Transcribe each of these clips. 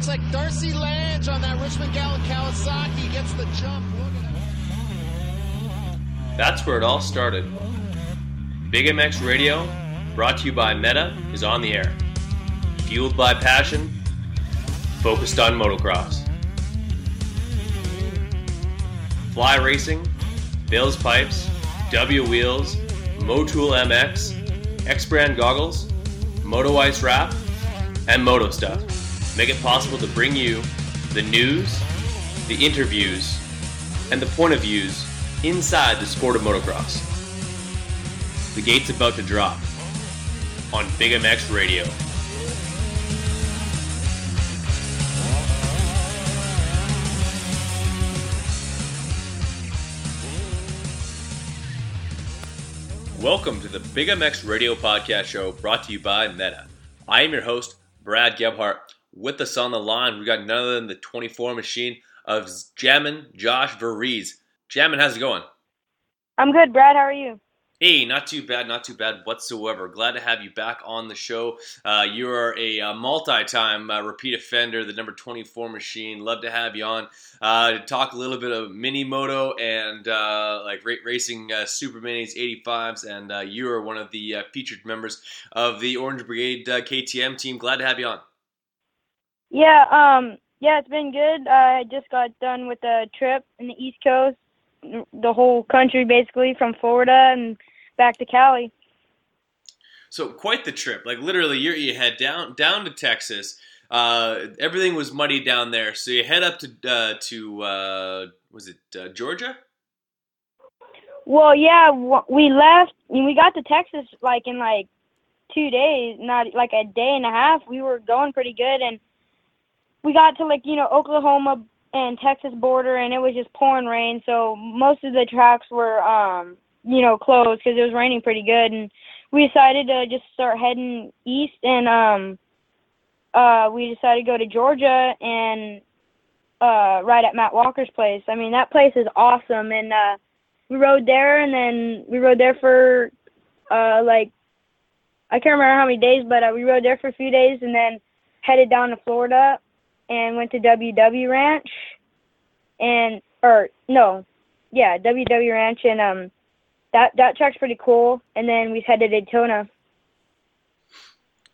Looks like Darcy Lange on that Richmond Gallon Kawasaki gets the jump. That's where it all started. Big MX Radio, brought to you by Meta, is on the air. Fueled by passion, focused on motocross. Fly Racing, Bill's Pipes, W Wheels, Motool MX, X Brand Goggles, Moto Ice Wrap, and Moto Stuff make it possible to bring you the news, the interviews, and the point of views inside the sport of motocross. The gate's about to drop on Big MX Radio. Welcome to the Big MX Radio Podcast Show brought to you by Meta. I am your host, Brad Gebhart. With us on the line, we got none other than the 24 machine of Jammin Josh Varize. Jammin, how's it going? I'm good, Brad. How are you? Hey, not too bad, not too bad whatsoever. Glad to have you back on the show. Uh, you are a, a uh, multi-time uh, repeat offender, the number 24 machine. Love to have you on uh, to talk a little bit of mini moto and uh, like ra- racing uh, super minis, 85s, and you are one of the featured members of the Orange Brigade KTM team. Glad to have you on. Yeah, um, yeah, it's been good. I just got done with a trip in the East Coast, the whole country basically, from Florida and back to Cali. So quite the trip. Like literally, you you head down down to Texas. Uh, everything was muddy down there, so you head up to uh, to uh, was it uh, Georgia? Well, yeah, we left. We got to Texas like in like two days, not like a day and a half. We were going pretty good, and we got to like you know Oklahoma and Texas border, and it was just pouring rain. So most of the tracks were um you know, closed because it was raining pretty good, and we decided to just start heading east, and um, uh, we decided to go to Georgia and uh, ride at Matt Walker's place. I mean, that place is awesome, and uh, we rode there, and then we rode there for uh, like I can't remember how many days, but uh, we rode there for a few days, and then headed down to Florida and went to WW Ranch, and or no, yeah, WW Ranch, and um that that track's pretty cool. And then we headed to Daytona.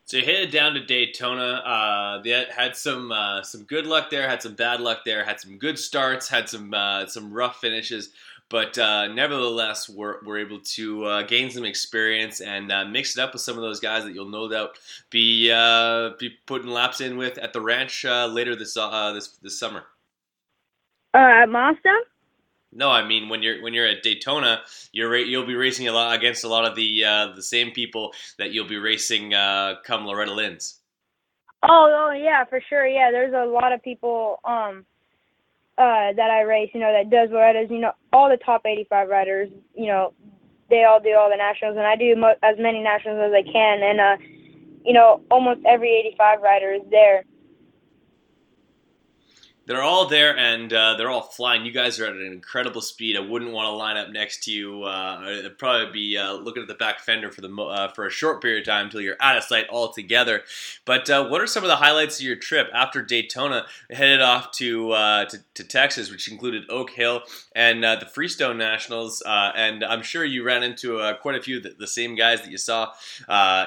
So you headed down to Daytona. Uh, they had some uh, some good luck there, had some bad luck there, had some good starts, had some uh, some rough finishes, but uh, nevertheless, we're, we're able to uh, gain some experience and uh, mix it up with some of those guys that you'll no doubt be be putting laps in with at the ranch later this this this summer. at Mazda. No, I mean when you're when you're at Daytona, you're you'll be racing a lot against a lot of the uh, the same people that you'll be racing uh, come Loretta Lynn's. Oh, oh yeah, for sure. Yeah, there's a lot of people um uh that I race, you know, that does Loretta's. You know, all the top 85 riders, you know, they all do all the nationals, and I do mo- as many nationals as I can, and uh, you know, almost every 85 rider is there they're all there and uh, they're all flying. You guys are at an incredible speed. I wouldn't want to line up next to you. Uh, I'd probably be uh, looking at the back fender for the uh, for a short period of time until you're out of sight altogether. But uh, what are some of the highlights of your trip after Daytona? Headed off to uh, to, to, Texas, which included Oak Hill and the Freestone Nationals. and I'm sure you ran into quite a few of the, the, same guys that you saw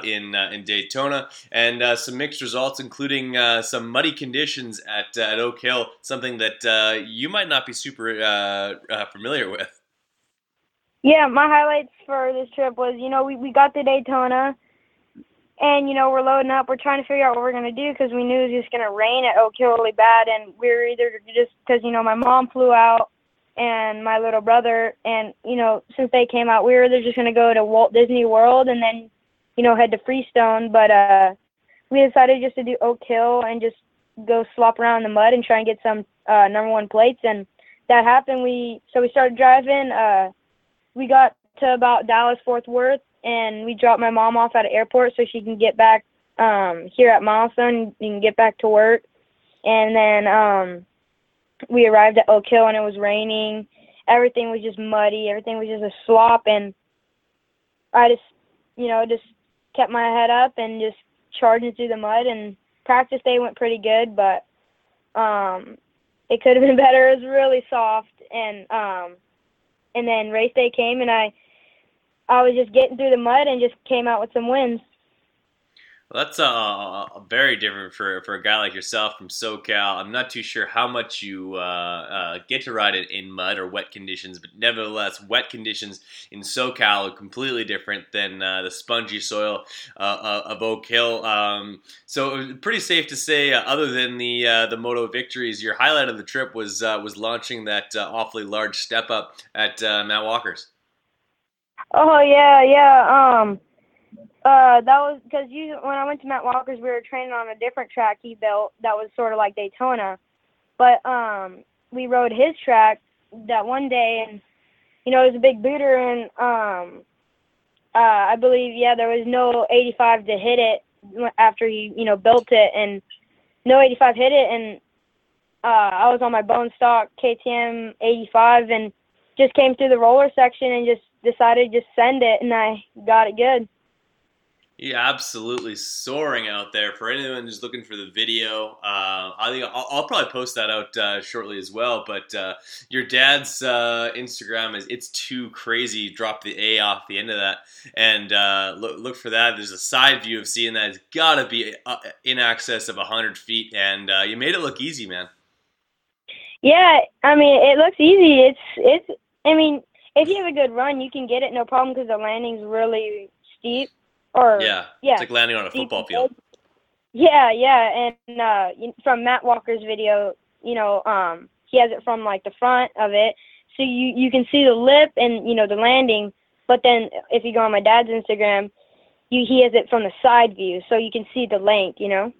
in in Daytona, and some mixed results, including some muddy conditions at at Oak Hill something that uh, you might not be super uh, uh, familiar with. Yeah, my highlights for this trip was, you know, we, we got to Daytona, and, you know, we're loading up. We're trying to figure out what we're going to do because we knew it was just going to rain at Oak Hill really bad, and we were either just because, you know, my mom flew out and my little brother, and, you know, since they came out, we were either just going to go to Walt Disney World and then, you know, head to Freestone, but uh, we decided just to do Oak Hill and just go slop around in the mud and try and get some uh, number one plates. And that happened. We so we started driving. Uh, we got to about Dallas Fort Worth, and we dropped my mom off at an airport so she can get back um, here at Milestone and get back to work. And then um, we arrived at Oak Hill, and it was raining. everything was just muddy. Everything was just a slop, and I just, you know, just kept my head up and just charging through the mud. And practice day went pretty good, but um, it could have been better. It was really soft, and um, and then race day came, and I, I was just getting through the mud and just came out with some wins. Well, that's uh, very different for, for a guy like yourself from SoCal. I'm not too sure how much you uh, uh, get to ride it in mud or wet conditions, but nevertheless, wet conditions in SoCal are completely different than uh, the spongy soil uh, uh, of Oak Hill. Um, so, pretty safe to say, other than the the moto victories, your highlight of the trip was was launching that awfully large step up at Matt Walker's. Oh yeah, yeah. Um, uh, that was because you when I went to Matt Walker's, we were training on a different track he built that was sort of like Daytona, but um, we rode his track that one day, and you know it was a big booter, and um, uh, I believe yeah there was no 85 to hit it after he you know built it, and no 85 hit it, and uh, I was on my bone stock KTM 85, and just came through the roller section and just decided to just send it, and I got it good. Yeah, absolutely soaring out there. For anyone who's looking for the video, uh, I think I'll, I'll, probably post that out uh, shortly as well. But uh, your dad's uh, Instagram is it's too crazy. Drop the A off the end of that, and uh, look, look for that. There's a side view of seeing that. It's got to be uh, in excess of hundred feet, and you made it look easy, man. Yeah, I mean it looks easy. It's it's. I mean, if you have a good run, you can get it no problem because the landing's really steep or yeah, yeah, it's like landing on a football field. Yeah, yeah, and uh, from Matt Walker's video, you know, um, he has it from like the front of it, so you you can see the lip and you know the landing. But then if you go on my dad's Instagram, you he has it from the side view, so you can see the length. You know.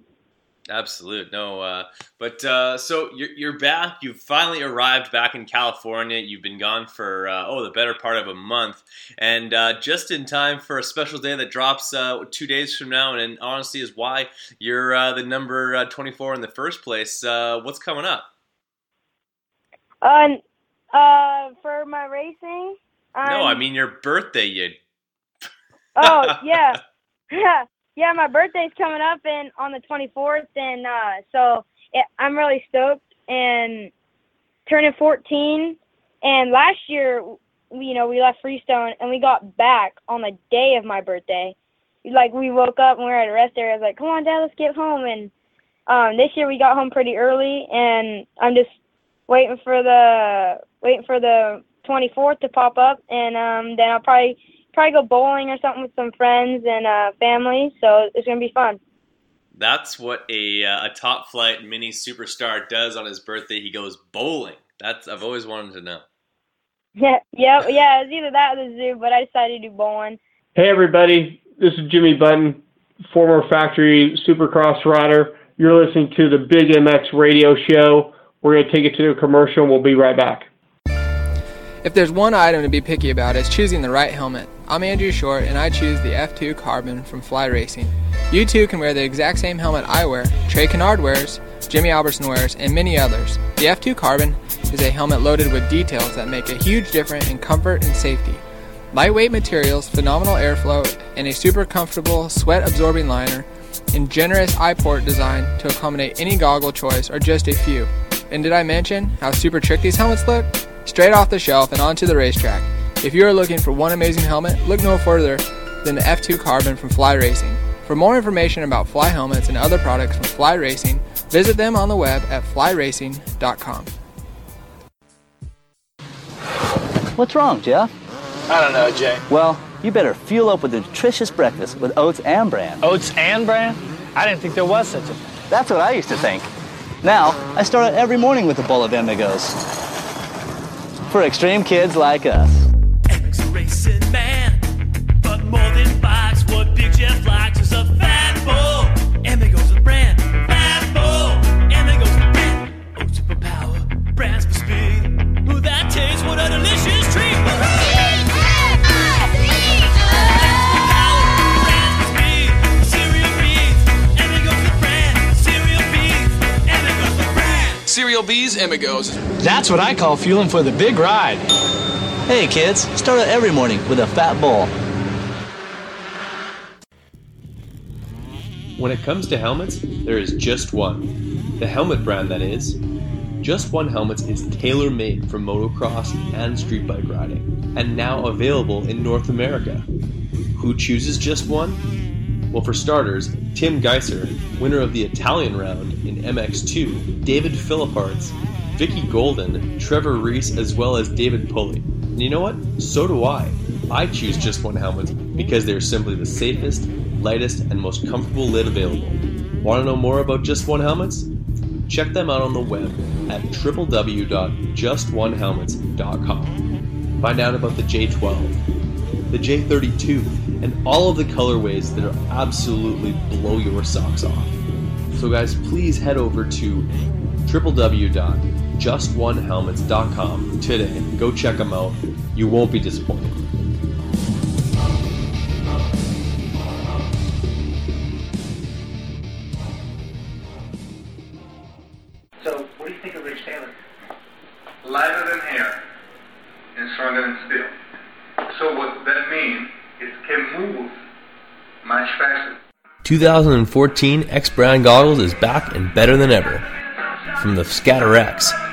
Absolute no, uh, but uh, so you're, you're back. You've finally arrived back in California. You've been gone for uh, oh the better part of a month, and uh, just in time for a special day that drops uh, two days from now. And, and honestly, is why you're uh, the number 24 in the first place. what's coming up? Um, uh, for my racing. no, I mean your birthday. You. oh yeah, yeah. Yeah, my birthday's coming up and on the 24th, and uh, so it, I'm really stoked and turning 14. And last year, you know, we left Freestone and we got back on the day of my birthday. Like we woke up and we were at a rest area. I was like, "Come on, Dad, let's get home." And um, this year we got home pretty early, and I'm just waiting for the waiting for the 24th to pop up, and um, then I'll probably probably go bowling or something with some friends and uh, family. So it's gonna be fun. That's what a uh, a top flight mini superstar does on his birthday. He goes bowling. That's I've always wanted to know. Yeah, yeah, yeah. It's either that or the zoo, but I decided to do bowling. Hey everybody, this is Jimmy Button, former factory supercross rider. You're listening to the Big MX Radio Show. We're going to take it to a commercial and we'll be right back. If there's one item to be picky about, it's choosing the right helmet. I'm Andrew Short, and I choose the F2 Carbon from Fly Racing. You too can wear the exact same helmet I wear, Trey Canard wears, Jimmy Albertson wears, and many others. The F2 Carbon is a helmet loaded with details that make a huge difference in comfort and safety. Lightweight materials, phenomenal airflow, and a super comfortable sweat absorbing liner, and generous eye port design to accommodate any goggle choice are just a few. And did I mention how super trick these helmets look? Straight off the shelf and onto the racetrack. If you are looking for one amazing helmet, look no further than the F2 Carbon from Fly Racing. For more information about Fly helmets and other products from Fly Racing, visit them on the web at flyracing.com. What's wrong, Jeff? I don't know, Jay. Well, you better fuel up with a nutritious breakfast with oats and bran. Oats and bran? I didn't think there was such a thing. That's what I used to think. Now, I start out every morning with a bowl of Amigos. For extreme kids like us racing man. But more than bikes, what Big Jeff likes is a fat bull. Amigos the brand, fat bull. Amigos the brand. Oh, superpower, brands for speed. Who that tastes, what a delicious treat. Imperial Bees Imigos. That's what I call fueling for the big ride. Hey kids, start out every morning with a fat bowl. When it comes to helmets, there is just one. The helmet brand, that is. Just One Helmets is tailor made for motocross and street bike riding, and now available in North America. Who chooses Just One? Well, for starters, Tim Gajser, winner of the Italian round in MX2, David Philippaerts, Vicky Golden, Trevor Reese, as well as David Pulley. And you know what? So do I. I choose Just One Helmets because they're simply the safest, lightest, and most comfortable lid available. Want to know more about Just One Helmets? Check them out on the web at www.justonehelmets.com. Find out about the J12, the J32, and all of the colorways that are absolutely blow your socks off. So, guys, please head over to www.justonehelmets.com today. Go check them out. You won't be disappointed. So, what do you think of Rich Taylor? Lighter than air and stronger than steel. So what that means is can move much faster. 2014 X Brand Goggles is back and better than ever. From the Scatter X,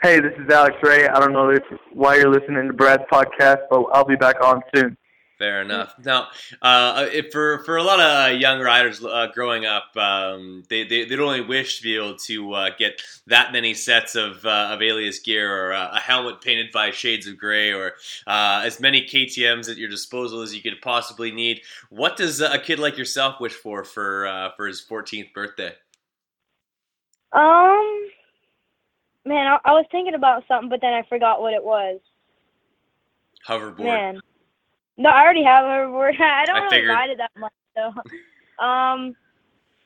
Hey, this is Alex Ray. I don't know if, why you're listening to Brad's podcast, but I'll be back on soon. Fair enough. Now, uh, if for for a lot of uh, young riders uh, growing up, um, they, they they'd only wish to be able to uh, get that many sets of uh, of alias gear, or uh, a helmet painted by shades of gray, or uh, as many KTM's at your disposal as you could possibly need. What does a kid like yourself wish for for uh, for his 14th birthday? Um, man, I, I was thinking about something, but then I forgot what it was. Hoverboard. Man, no, I already have a hoverboard. I don't I really figured. ride it that much, though. um,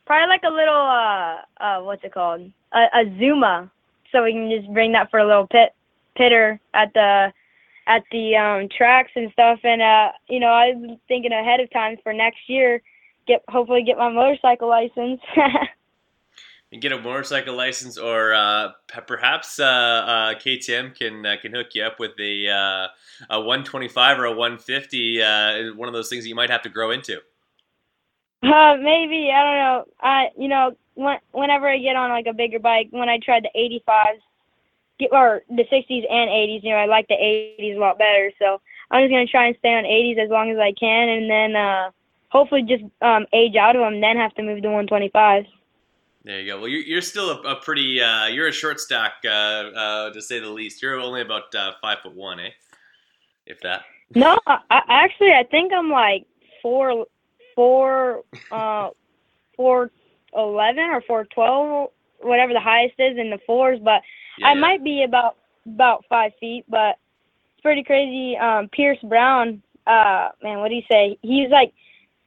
probably like a little uh, uh, what's it called? A, a Zuma, so we can just bring that for a little pit pitter at the at the um tracks and stuff. And uh, you know, I was thinking ahead of time for next year, get hopefully get my motorcycle license. and get a motorcycle license, or uh, perhaps uh, uh, KTM can uh, can hook you up with a uh, a 125 or a 150. Uh, one of those things that you might have to grow into. Maybe I don't know. I you know when, whenever I get on like a bigger bike, when I tried the 85s, get or the 60s and 80s, you know I like the 80s a lot better. So I'm just gonna try and stay on 80s as long as I can, and then hopefully just um, age out of them, then have to move to 125s. There you go. Well, you're, you're still a, a pretty uh, you're a short stack uh, uh, to say the least. You're only about uh, five foot one, eh? If that. No, I, I actually I think I'm like four, four, uh, four eleven or four twelve, whatever the highest is in the fours. But Yeah, I yeah. might be about about five feet. But it's pretty crazy. Um, Pierce Brown, uh, man, what do you say? He's like,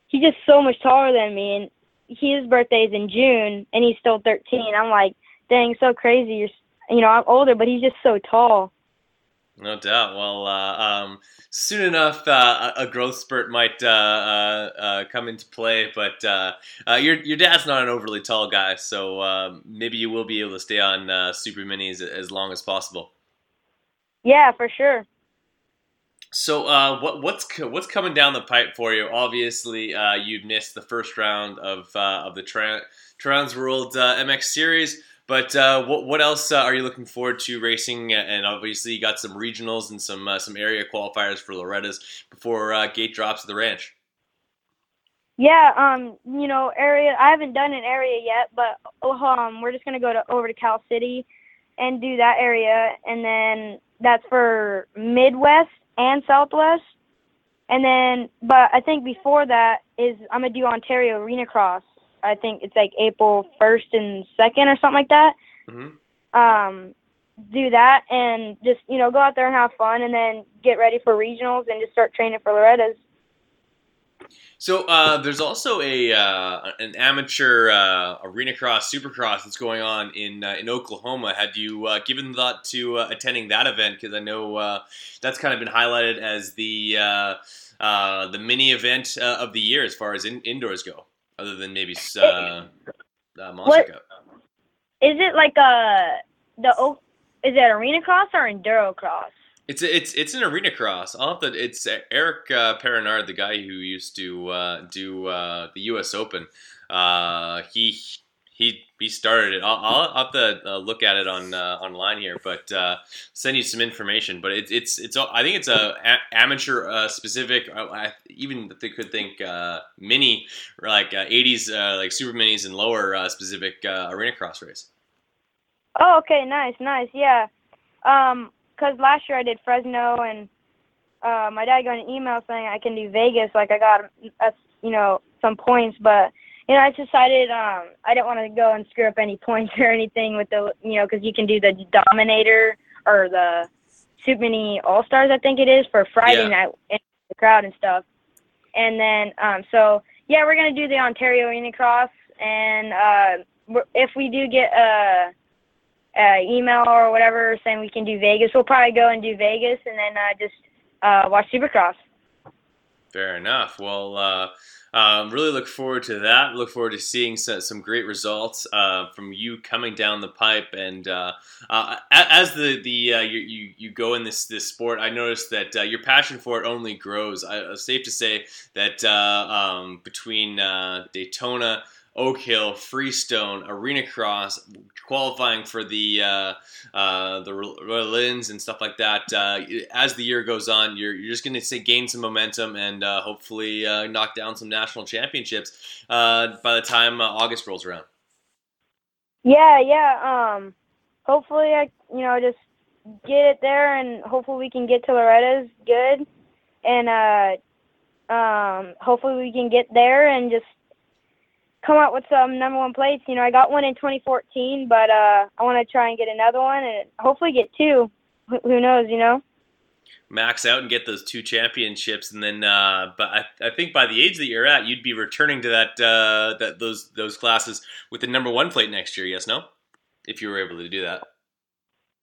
he's just so much taller than me, and his birthday's in June, and he's still thirteen. I'm like, dang, so crazy. You're, you know, I'm older, but he's just so tall. No doubt. Well, uh, um, soon enough, uh, a a growth spurt might uh, uh, uh, come into play. But uh, uh, your your dad's not an overly tall guy, so um, maybe you will be able to stay on uh, super minis as long as possible. Yeah, for sure. So, uh, what what's what's coming down the pipe for you? Obviously, uh, you've missed the first round of uh, of the Tra- Trans World uh, MX Series, but uh, what what else uh, are you looking forward to racing? And obviously, you got some regionals and some some area qualifiers for Loretta's before gate drops at the ranch. Yeah, um, you know, area. I haven't done an area yet, but um, we're just gonna go to over to Cal City and do that area, and then that's for Midwest and Southwest, and then, but I think before that is I'm gonna do Ontario Arena Cross. I think it's like April first and second or something like that. Mm-hmm. Um, do that and just you know go out there and have fun, and then get ready for regionals and just start training for Loretta's. So uh, there's also a uh, an amateur uh, arena cross, supercross that's going on in uh, in Oklahoma. Had you uh, given thought to uh, attending that event? Because I know uh, that's kind of been highlighted as the uh, uh, the mini event uh, of the year as far as in- indoors go, other than maybe uh, Monster Cup. Is it like a the o- is it arena cross or enduro cross? It's it's it's an arena cross. I'll have to, it's Eric uh, Peronnard, the guy who used to uh, do uh, the U.S. Open. Uh, he he he started it. I'll, I'll have to uh, look at it on uh, online here, but uh, send you some information. But it's it's it's I think it's a, a- amateur uh, specific. I, I even they could think uh, mini like uh, 80s uh, like super minis and lower uh, specific uh, arena cross race. Oh, okay, nice, nice, yeah. Um, 'cause last year I did Fresno, and uh, my dad got an email saying I can do Vegas. Like I got, uh, you know, some points, but you know, I decided um, I didn't want to go and screw up any points or anything with the, you know, 'cause you can do the Dominator or the Super Mini All Stars, I think it is, for Friday Yeah. night in the crowd and stuff. And then, um, so yeah, we're gonna do the Ontario Unicross, and uh, if we do get a uh, email or whatever saying we can do Vegas, we'll probably go and do Vegas, and then uh, just uh, watch Supercross. Fair enough. Well, uh, um, really look forward to that. Look forward to seeing so, some great results uh, from you coming down the pipe. And uh, uh, as the the uh, you, you you go in this this sport, I noticed that uh, your passion for it only grows. I, it's safe to say that uh, um, between uh, Daytona. Oak Hill, Freestone, Arena Cross, qualifying for the uh, uh, the Loretta Lynn's and stuff like that. Uh, as the year goes on, you're, you're just going to gain some momentum and uh, hopefully uh, knock down some national championships uh, by the time August rolls around. Yeah, yeah. Um, hopefully, I you know just get it there, and hopefully we can get to Loretta's good, and uh, um, hopefully we can get there and just come out with some number one plates. You know, I got one in 2014, but uh, I want to try and get another one, and hopefully get two. Wh- Who knows? You know. max out and get those two championships, and then. Uh, but I, I think by the age that you're at, you'd be returning to that uh, that those those classes with the number one plate next year. Yes, no, if you were able to do that.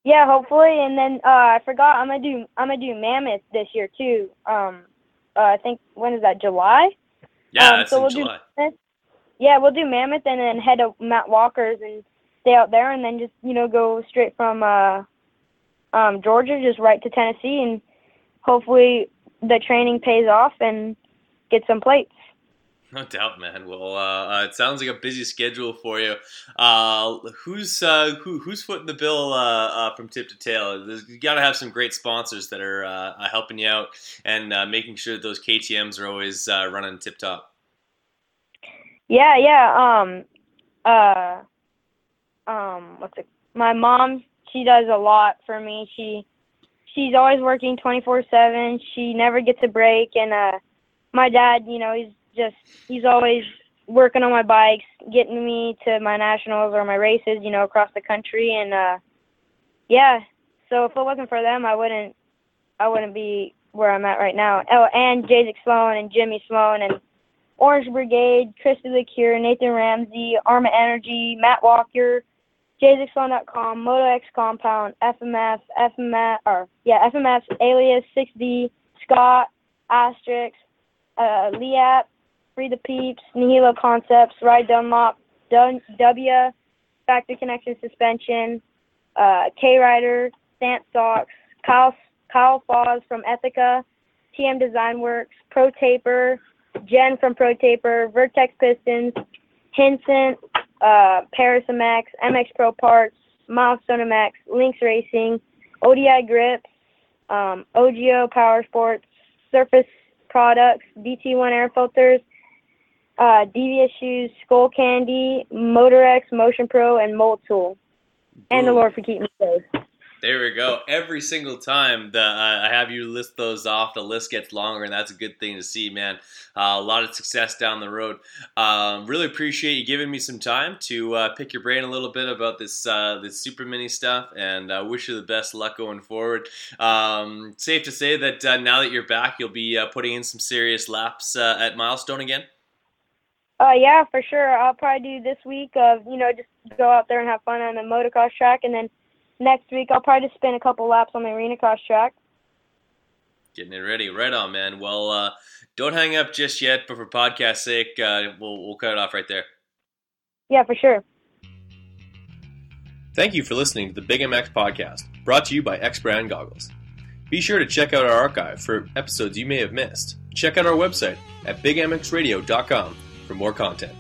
Yeah, hopefully, and then uh, I forgot I'm gonna do I'm gonna do Mammoth this year too. Um, uh, I think when is that July? Yeah, Um, that's so in we'll July. do Mammoth. Yeah, we'll do Mammoth and then head to Matt Walker's and stay out there, and then just you know go straight from uh, um, Georgia just right to Tennessee, and hopefully the training pays off and get some plates. No doubt, man. Well, uh, uh, it sounds like a busy schedule for you. Uh, who's uh, who, who's footing the bill uh, uh, from tip to tail? You got to have some great sponsors that are helping you out and uh, making sure that those KTM's are always running tip top. Yeah, yeah. Um, uh, um, what's it? My mom, she does a lot for me. She, she's always working twenty four seven. She never gets a break, and uh, my dad, you know, he's just he's always working on my bikes, getting me to my nationals or my races, you know, across the country, and uh, yeah. So if it wasn't for them, I wouldn't, I wouldn't be where I'm at right now. Oh, and Jazik Sloan and Jimmy Sloan and Orange Brigade, Christy LeCure, Nathan Ramsey, Arma Energy, Matt Walker, JZXLone.com, MotoX Compound, FMF, FMF, or yeah, FMF, Alias, 6D, Scott, Asterisk, uh, Liap, Free the Peeps, Nihilo Concepts, Ride Dunlop, Dun- W, Factory Connection Suspension, uh, K Rider, Stance Socks, Kyle, Kyle Foz from Ethika, TM Design Works, Pro Taper, Jen from Pro Taper, Vertex Pistons, Hinson, uh, Paris MX, MX Pro Parts, Milestone MX, Lynx Racing, ODI Grips, um, OGO Power Sports, Surface Products, DT1 Air Filters, uh, Devious Shoes, Skull Candy, Motorex, Motion Pro, and Motool. And the Lord for keeping me safe. There we go. Every single time that uh, I have you list those off, the list gets longer, and that's a good thing to see, man. Uh, a lot of success down the road. Um, really appreciate you giving me some time to uh, pick your brain a little bit about this uh, this super mini stuff, and uh, wish you the best luck going forward. Um, safe to say that uh, now that you're back, you'll be uh, putting in some serious laps at Milestone again. Uh, yeah, for sure. I'll probably do this week of, you know, just go out there and have fun on the motocross track, and then next week I'll probably just spin a couple laps on the arena cross track. Getting it ready, right on, man. Well, uh, don't hang up just yet, but for podcast sake, uh, we'll we'll cut it off right there. Yeah, for sure. Thank you for listening to the Big MX podcast, brought to you by X Brand Goggles. Be sure to check out our archive for episodes you may have missed. Check out our website at bigmxradio.com for more content.